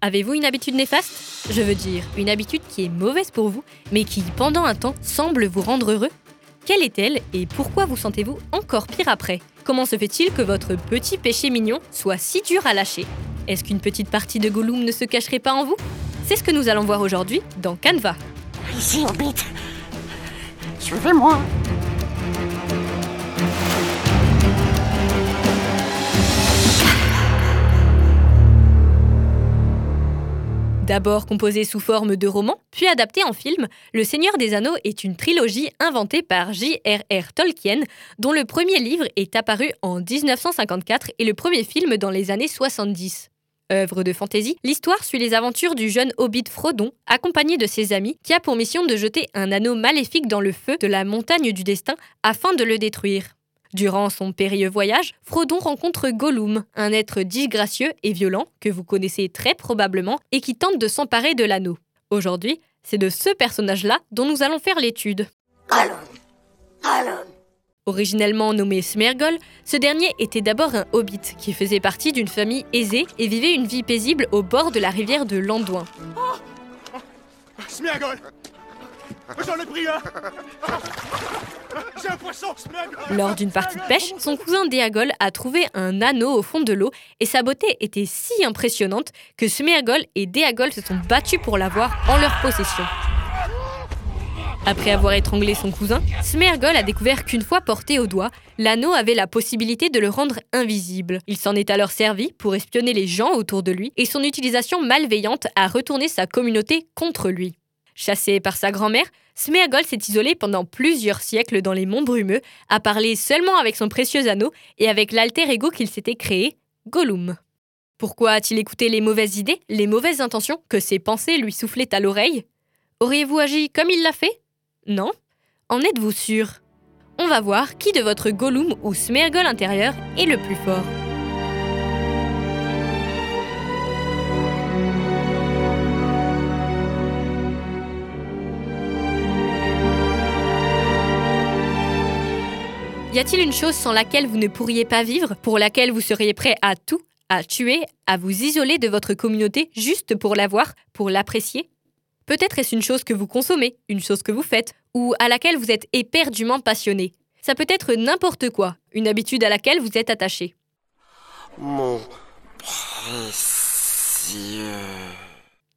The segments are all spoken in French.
Avez-vous une habitude néfaste? Je veux dire, une habitude qui est mauvaise pour vous, mais qui, pendant un temps, semble vous rendre heureux Quelle est-elle et pourquoi vous sentez-vous encore pire après? Comment se fait-il que votre petit péché mignon soit si dur à lâcher? Est-ce qu'une petite partie de Gollum ne se cacherait pas en vous? C'est ce que nous allons voir aujourd'hui dans Canva. Ici. Suivez-moi. D'abord composé sous forme de roman, puis adapté en film, Le Seigneur des Anneaux est une trilogie inventée par J.R.R. Tolkien, dont le premier livre est apparu en 1954 et le premier film dans les années 70. Œuvre de fantaisie, l'histoire suit les aventures du jeune hobbit Frodon, accompagné de ses amis, qui a pour mission de jeter un anneau maléfique dans le feu de la montagne du destin afin de le détruire. Durant son périlleux voyage, Frodon rencontre Gollum, un être disgracieux et violent que vous connaissez très probablement et qui tente de s'emparer de l'anneau. Aujourd'hui, c'est de ce personnage-là dont nous allons faire l'étude. Originellement nommé Smergol, ce dernier était d'abord un hobbit qui faisait partie d'une famille aisée et vivait une vie paisible au bord de la rivière de Landouin. Smergol J'en ai pris un Lors d'une partie de pêche, son cousin Déagol a trouvé un anneau au fond de l'eau et sa beauté était si impressionnante que Smergol et Déagol se sont battus pour l'avoir en leur possession. Après avoir étranglé son cousin, Smergol a découvert qu'une fois porté au doigt, l'anneau avait la possibilité de le rendre invisible. Il s'en est alors servi pour espionner les gens autour de lui et son utilisation malveillante a retourné sa communauté contre lui. Chassé par sa grand-mère, Smeagol s'est isolé pendant plusieurs siècles dans les monts brumeux, à parler seulement avec son précieux anneau et avec l'alter ego qu'il s'était créé, Gollum. Pourquoi a-t-il écouté les mauvaises idées, les mauvaises intentions que ses pensées lui soufflaient à l'oreille? Auriez-vous agi comme il l'a fait? Non? En êtes-vous sûr? On va voir qui de votre Gollum ou Smeagol intérieur est le plus fort. Y a-t-il une chose sans laquelle vous ne pourriez pas vivre, pour laquelle vous seriez prêt à tout, à tuer, à vous isoler de votre communauté juste pour la voir, pour l'apprécier? Peut-être est-ce une chose que vous consommez, une chose que vous faites, ou à laquelle vous êtes éperdument passionné. Ça peut être n'importe quoi, une habitude à laquelle vous êtes attaché. Mon précieux.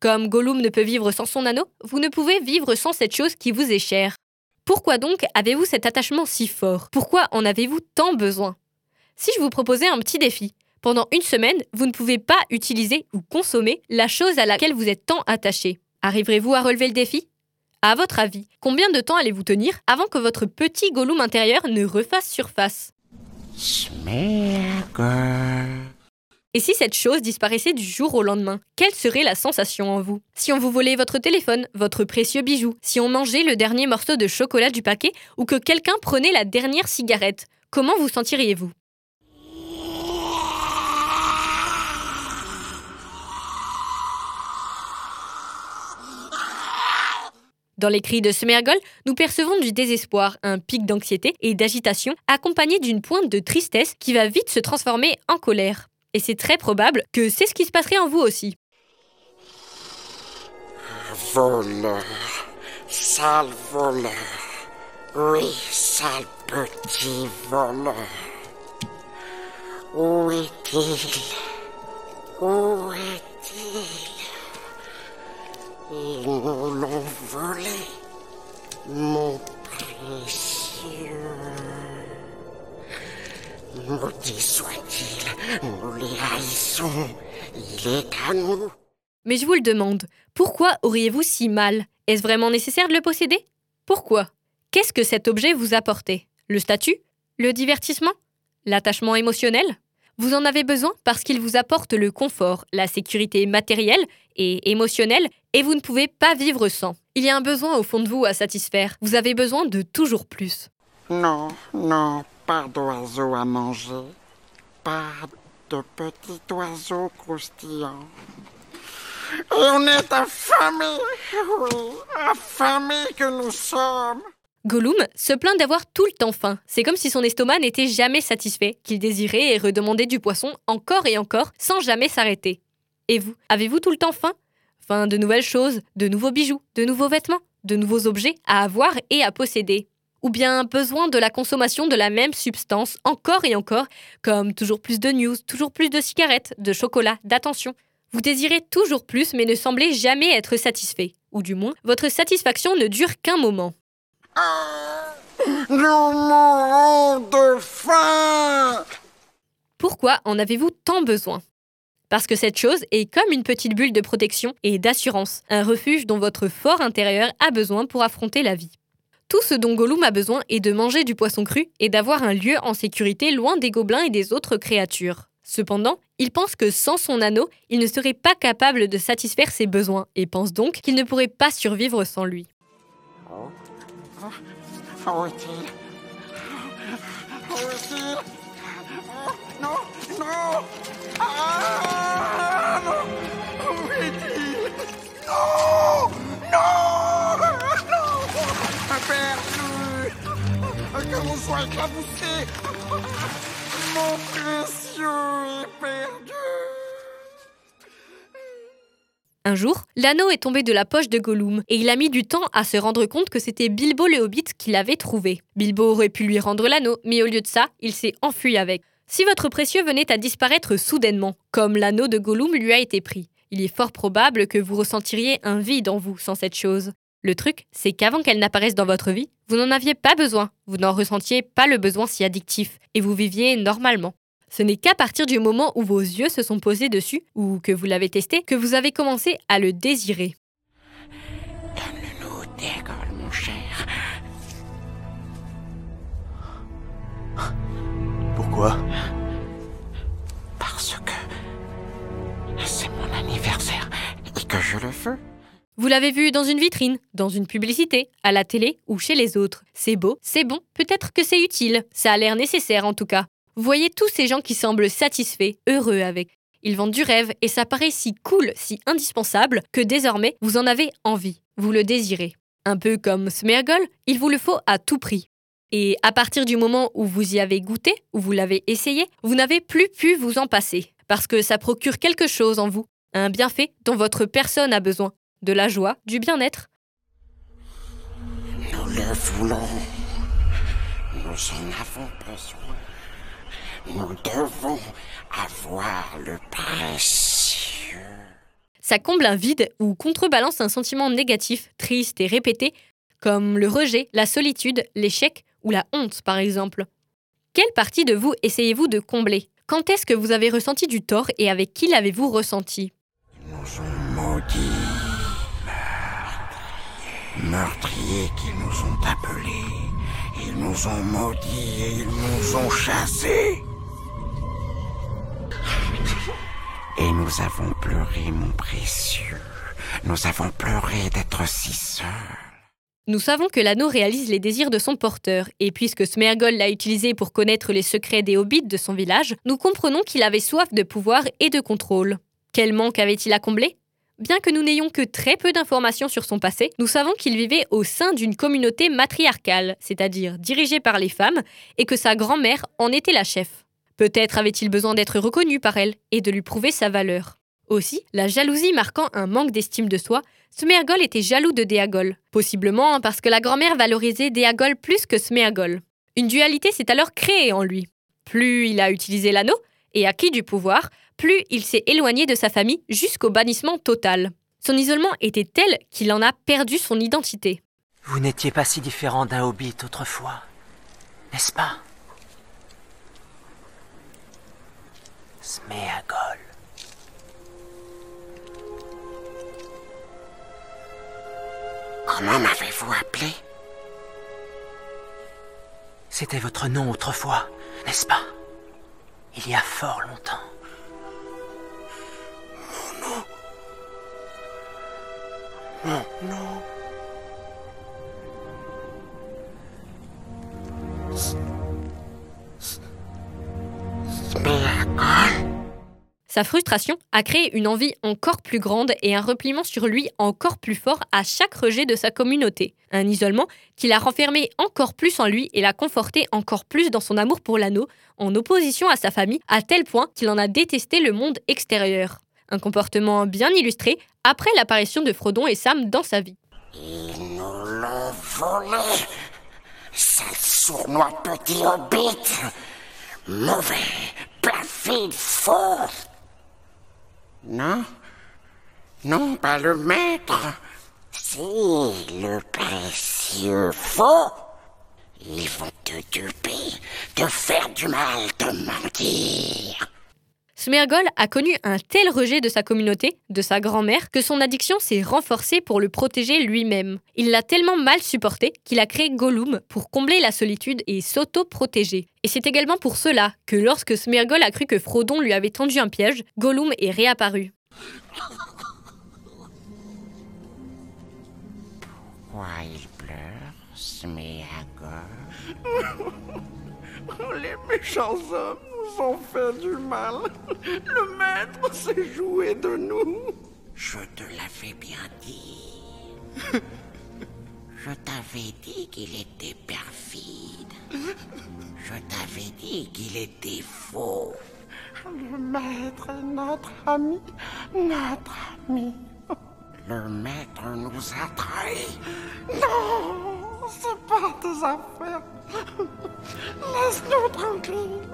Comme Gollum ne peut vivre sans son anneau, vous ne pouvez vivre sans cette chose qui vous est chère. Pourquoi donc avez-vous cet attachement si fort? Pourquoi en avez-vous tant besoin? Si je vous proposais un petit défi, pendant une semaine, vous ne pouvez pas utiliser ou consommer la chose à laquelle vous êtes tant attaché. Arriverez-vous à relever le défi? À votre avis, combien de temps allez-vous tenir avant que votre petit Gollum intérieur ne refasse surface? Et si cette chose disparaissait du jour au lendemain, quelle serait la sensation en vous? Si on vous volait votre téléphone, votre précieux bijou, si on mangeait le dernier morceau de chocolat du paquet ou que quelqu'un prenait la dernière cigarette, comment vous sentiriez-vous? Dans les cris de Smergol, nous percevons du désespoir, un pic d'anxiété et d'agitation accompagné d'une pointe de tristesse qui va vite se transformer en colère. Et c'est très probable que c'est ce qui se passerait en vous aussi. Voleur, sale voleur, oui, sale petit voleur. Où est-il? Où est-il? Ils nous l'ont volé, mon précieux. Maudit soit-il, nous les haïssons. Il est à nous. Mais je vous le demande, pourquoi auriez-vous si mal? Est-ce vraiment nécessaire de le posséder? Pourquoi? Qu'est-ce que cet objet vous apportait Le statut? Le divertissement? L'attachement émotionnel? Vous en avez besoin parce qu'il vous apporte le confort, la sécurité matérielle et émotionnelle, et vous ne pouvez pas vivre sans. Il y a un besoin au fond de vous à satisfaire. Vous avez besoin de toujours plus. Non, non, pas d'oiseaux à manger, pas de petits oiseaux croustillants. Et on est affamés, oui, que nous sommes. Gollum se plaint d'avoir tout le temps faim. C'est comme si son estomac n'était jamais satisfait, qu'il désirait et redemandait du poisson encore et encore sans jamais s'arrêter. Et vous, avez-vous tout le temps faim? Faim de nouvelles choses, de nouveaux bijoux, de nouveaux vêtements, de nouveaux objets à avoir et à posséder ou bien besoin de la consommation de la même substance encore et encore, comme toujours plus de news, toujours plus de cigarettes, de chocolat, d'attention. Vous désirez toujours plus mais ne semblez jamais être satisfait, ou du moins, votre satisfaction ne dure qu'un moment. Moment de faim Pourquoi en avez-vous tant besoin? Parce que cette chose est comme une petite bulle de protection et d'assurance, un refuge dont votre fort intérieur a besoin pour affronter la vie. Tout ce dont Gollum a besoin est de manger du poisson cru et d'avoir un lieu en sécurité loin des gobelins et des autres créatures. Cependant, il pense que sans son anneau, il ne serait pas capable de satisfaire ses besoins et pense donc qu'il ne pourrait pas survivre sans lui. Ah Un jour, l'anneau est tombé de la poche de Gollum et il a mis du temps à se rendre compte que c'était Bilbo le Hobbit qui l'avait trouvé. Bilbo aurait pu lui rendre l'anneau, mais au lieu de ça, il s'est enfui avec. Si votre précieux venait à disparaître soudainement, comme l'anneau de Gollum lui a été pris, il est fort probable que vous ressentiriez un vide en vous sans cette chose. Le truc, c'est qu'avant qu'elle n'apparaisse dans votre vie, vous n'en aviez pas besoin, vous n'en ressentiez pas le besoin si addictif, et vous viviez normalement. Ce n'est qu'à partir du moment où vos yeux se sont posés dessus, ou que vous l'avez testé, que vous avez commencé à le désirer. Donne-nous Déagol, mon cher. Pourquoi? Parce que c'est mon anniversaire et que je le veux. Vous l'avez vu dans une vitrine, dans une publicité, à la télé ou chez les autres. C'est beau, c'est bon, peut-être que c'est utile, ça a l'air nécessaire en tout cas. Voyez tous ces gens qui semblent satisfaits, heureux avec. Ils vendent du rêve et ça paraît si cool, si indispensable, que désormais vous en avez envie, vous le désirez. Un peu comme Smergol, il vous le faut à tout prix. Et à partir du moment où vous y avez goûté, où vous l'avez essayé, vous n'avez plus pu vous en passer, parce que ça procure quelque chose en vous, un bienfait dont votre personne a besoin, de la joie, du bien-être. Nous le voulons. Nous en avons besoin. Nous devons avoir le précieux. Ça comble un vide ou contrebalance un sentiment négatif, triste et répété, comme le rejet, la solitude, l'échec ou la honte par exemple. Quelle partie de vous essayez-vous de combler? Quand est-ce que vous avez ressenti du tort et avec qui l'avez-vous ressenti? Nous maudits. Meurtriers. Meurtriers qui nous ont appelés. Ils nous ont maudits et ils nous ont chassés. Et nous avons pleuré, mon précieux. Nous avons pleuré d'être si seuls. Nous savons que l'anneau réalise les désirs de son porteur, et puisque Smergol l'a utilisé pour connaître les secrets des hobbits de son village, nous comprenons qu'il avait soif de pouvoir et de contrôle. Quel manque avait-il à combler? Bien que nous n'ayons que très peu d'informations sur son passé, nous savons qu'il vivait au sein d'une communauté matriarcale, c'est-à-dire dirigée par les femmes, et que sa grand-mère en était la chef. Peut-être avait-il besoin d'être reconnu par elle et de lui prouver sa valeur. Aussi, la jalousie marquant un manque d'estime de soi, Smergol était jaloux de Déagol, possiblement parce que la grand-mère valorisait Déagol plus que Smergol. Une dualité s'est alors créée en lui. Plus il a utilisé l'anneau et acquis du pouvoir, plus il s'est éloigné de sa famille jusqu'au bannissement total. Son isolement était tel qu'il en a perdu son identité. Vous n'étiez pas si différent d'un hobbit autrefois, n'est-ce pas? Sméagol. Comment m'avez-vous appelé? C'était votre nom autrefois, n'est-ce pas? Il y a fort longtemps. Sa frustration a créé une envie encore plus grande et un repliement sur lui encore plus fort à chaque rejet de sa communauté. Un isolement qui l'a renfermé encore plus en lui et l'a conforté encore plus dans son amour pour l'anneau, en opposition à sa famille, à tel point qu'il en a détesté le monde extérieur. Un comportement bien illustré après l'apparition de Frodon et Sam dans sa vie. Ils nous l'ont volé. Sale sournois petit hobbit. Mauvais, perfide, faux. Non Non, pas le maître. Si, le précieux faux. Ils vont te duper, te faire du mal, te mentir. Smergol a connu un tel rejet de sa communauté, de sa grand-mère, que son addiction s'est renforcée pour le protéger lui-même. Il l'a tellement mal supporté qu'il a créé Gollum pour combler la solitude et s'auto-protéger. Et c'est également pour cela que lorsque Smergol a cru que Frodon lui avait tendu un piège, Gollum est réapparu. Pourquoi il pleure, Les méchants hommes nous ont fait du mal. Le maître s'est joué de nous. Je te l'avais bien dit. Je t'avais dit qu'il était perfide. Je t'avais dit qu'il était faux. Le maître est notre ami, notre ami. Le maître nous a trahis. Non, c'est pas tes affaires. Laisse-nous tranquilles.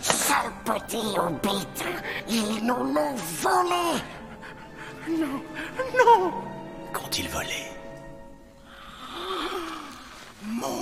Sale petit hobbit, ils nous l'ont volé. Non, non. Qu'ont-ils volé Précieux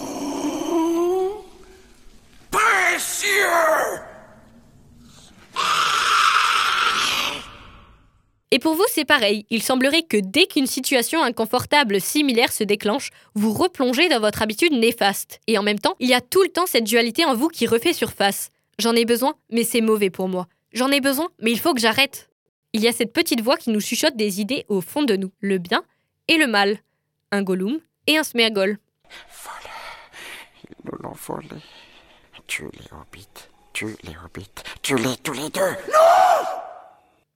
Et pour vous, c'est pareil. Il semblerait que dès qu'une situation inconfortable similaire se déclenche, vous replongez dans votre habitude néfaste. Et en même temps, il y a tout le temps cette dualité en vous qui refait surface. J'en ai besoin, mais c'est mauvais pour moi. J'en ai besoin, mais il faut que j'arrête. Il y a cette petite voix qui nous chuchote des idées au fond de nous, le bien et le mal. Un Gollum et un Smeagol. Ils nous l'ont volé. Tue les hobbits, tue les hobbits, tue-les tous les deux.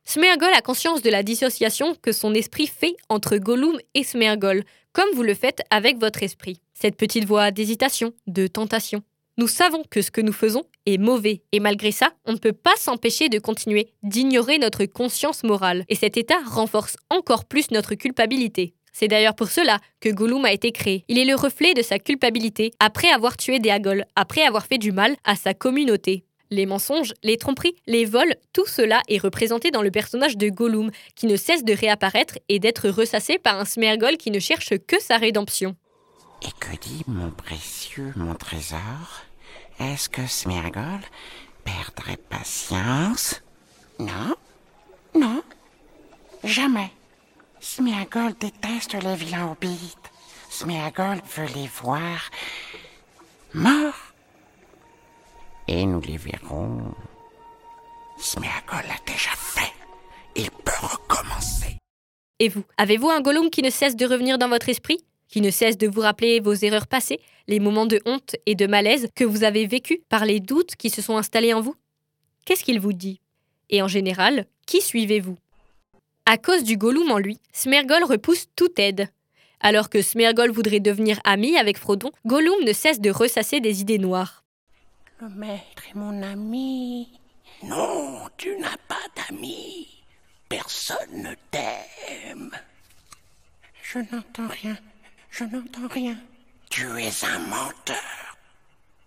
Smeagol a conscience de la dissociation que son esprit fait entre Gollum et Smeagol, comme vous le faites avec votre esprit. Cette petite voix d'hésitation, de tentation. Nous savons que ce que nous faisons est mauvais, et malgré ça, on ne peut pas s'empêcher de continuer, d'ignorer notre conscience morale, et cet état renforce encore plus notre culpabilité. C'est d'ailleurs pour cela que Gollum a été créé. Il est le reflet de sa culpabilité après avoir tué Déagol, après avoir fait du mal à sa communauté. Les mensonges, les tromperies, les vols, tout cela est représenté dans le personnage de Gollum, qui ne cesse de réapparaître et d'être ressassé par un Smeagol qui ne cherche que sa rédemption. Et que dit mon précieux, mon trésor? Est-ce que Smeagol perdrait patience? Non, non, jamais. Smeagol déteste les vilains hobbits. Smeagol veut les voir morts. Et nous les verrons. Smeagol l'a déjà fait. Il peut recommencer. Et vous, avez-vous un Gollum qui ne cesse de revenir dans votre esprit? Qui ne cesse de vous rappeler vos erreurs passées, les moments de honte et de malaise que vous avez vécus par les doutes qui se sont installés en vous? Qu'est-ce qu'il vous dit? Et en général, qui suivez-vous? À cause du Gollum en lui, Smergol repousse toute aide. Alors que Smergol voudrait devenir ami avec Frodon, Gollum ne cesse de ressasser des idées noires. Le maître est mon ami. Non, tu n'as pas d'amis. Personne ne t'aime. Je n'entends rien. Je n'entends rien. Tu es un menteur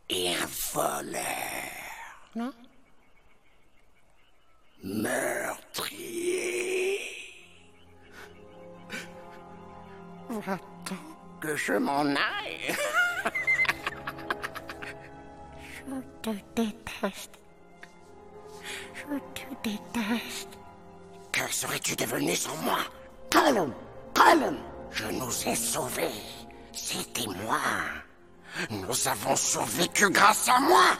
et un voleur. Non Meurtrier. Va-t'en que je m'en aille. Je te déteste. Je te déteste. Que serais-tu devenu sans moi? Gollum Gollum Je nous ai sauvés. C'était moi. Nous avons survécu grâce à moi.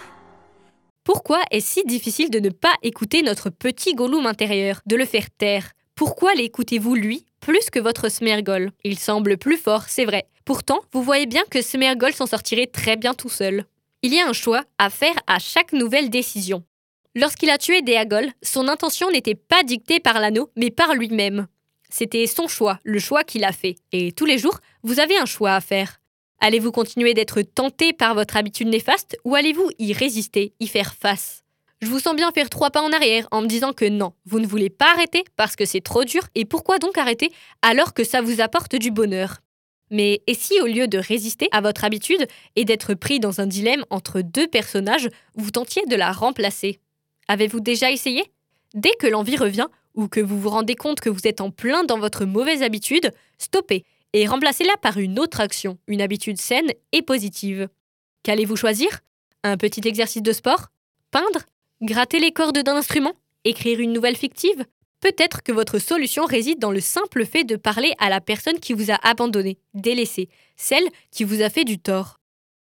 Pourquoi est-ce si difficile de ne pas écouter notre petit Gollum intérieur, de le faire taire? Pourquoi l'écoutez-vous lui plus que votre Smergol Il semble plus fort, c'est vrai. Pourtant, vous voyez bien que Smergol s'en sortirait très bien tout seul. Il y a un choix à faire à chaque nouvelle décision. Lorsqu'il a tué Déagol, son intention n'était pas dictée par l'anneau, mais par lui-même. C'était son choix, le choix qu'il a fait. Et tous les jours, vous avez un choix à faire. Allez-vous continuer d'être tenté par votre habitude néfaste ou allez-vous y résister, y faire face? Je vous sens bien faire trois pas en arrière en me disant que non, vous ne voulez pas arrêter parce que c'est trop dur, et pourquoi donc arrêter alors que ça vous apporte du bonheur? Mais et si au lieu de résister à votre habitude et d'être pris dans un dilemme entre deux personnages, vous tentiez de la remplacer? Avez-vous déjà essayé? Dès que l'envie revient ou que vous vous rendez compte que vous êtes en plein dans votre mauvaise habitude, stoppez et remplacez-la par une autre action, une habitude saine et positive. Qu'allez-vous choisir? Un petit exercice de sport? Peindre? Gratter les cordes d'un instrument? Écrire une nouvelle fictive? Peut-être que votre solution réside dans le simple fait de parler à la personne qui vous a abandonné, délaissé, celle qui vous a fait du tort.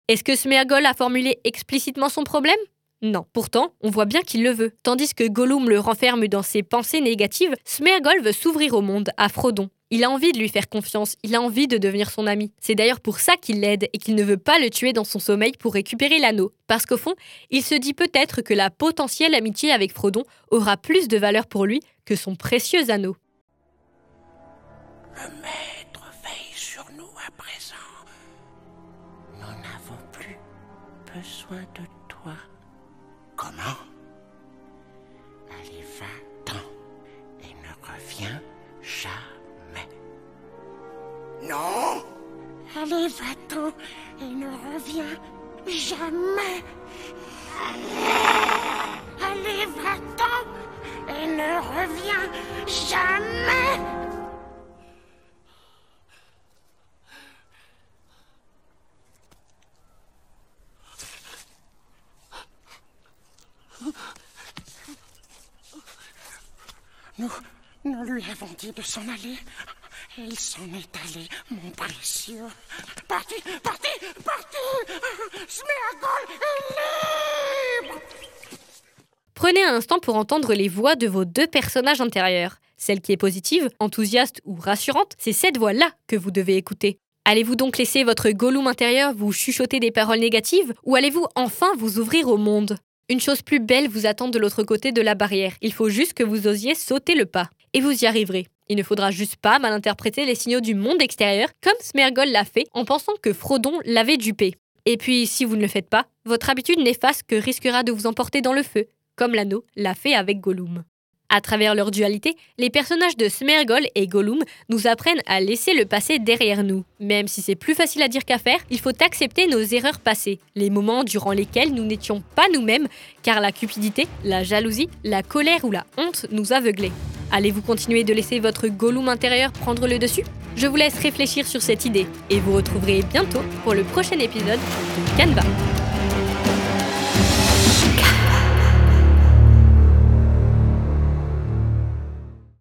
Est-ce que Smeagol a formulé explicitement son problème? Non. Pourtant, on voit bien qu'il le veut. Tandis que Gollum le renferme dans ses pensées négatives, Smeagol veut s'ouvrir au monde, à Frodon. Il a envie de lui faire confiance, il a envie de devenir son ami. C'est d'ailleurs pour ça qu'il l'aide et qu'il ne veut pas le tuer dans son sommeil pour récupérer l'anneau. Parce qu'au fond, il se dit peut-être que la potentielle amitié avec Frodon aura plus de valeur pour lui que son précieux anneau. Le maître veille sur nous à présent. Nous n'avons plus besoin de toi. Comment? Allez, va-t'en et ne reviens jamais. Non Allez, va-t'en et ne reviens jamais. Allez, va-t'en et ne reviens jamais. Nous, nous lui avons dit de s'en aller. Il s'en est allé, mon précieux. Parti, parti, parti Smeagol est Prenez un instant pour entendre les voix de vos deux personnages intérieurs. Celle qui est positive, enthousiaste ou rassurante, c'est cette voix-là que vous devez écouter. Allez-vous donc laisser votre Gollum intérieur vous chuchoter des paroles négatives ou allez-vous enfin vous ouvrir au monde? Une chose plus belle vous attend de l'autre côté de la barrière. Il faut juste que vous osiez sauter le pas. Et vous y arriverez. Il ne faudra juste pas mal interpréter les signaux du monde extérieur comme Smergol l'a fait en pensant que Frodon l'avait dupé. Et puis, si vous ne le faites pas, votre habitude néfaste que risquera de vous emporter dans le feu, comme l'anneau l'a fait avec Gollum. À travers leur dualité, les personnages de Smergol et Gollum nous apprennent à laisser le passé derrière nous. Même si c'est plus facile à dire qu'à faire, il faut accepter nos erreurs passées, les moments durant lesquels nous n'étions pas nous-mêmes, car la cupidité, la jalousie, la colère ou la honte nous aveuglaient. Allez-vous continuer de laisser votre Gollum intérieur prendre le dessus? Je vous laisse réfléchir sur cette idée et vous retrouverez bientôt pour le prochain épisode de Canva.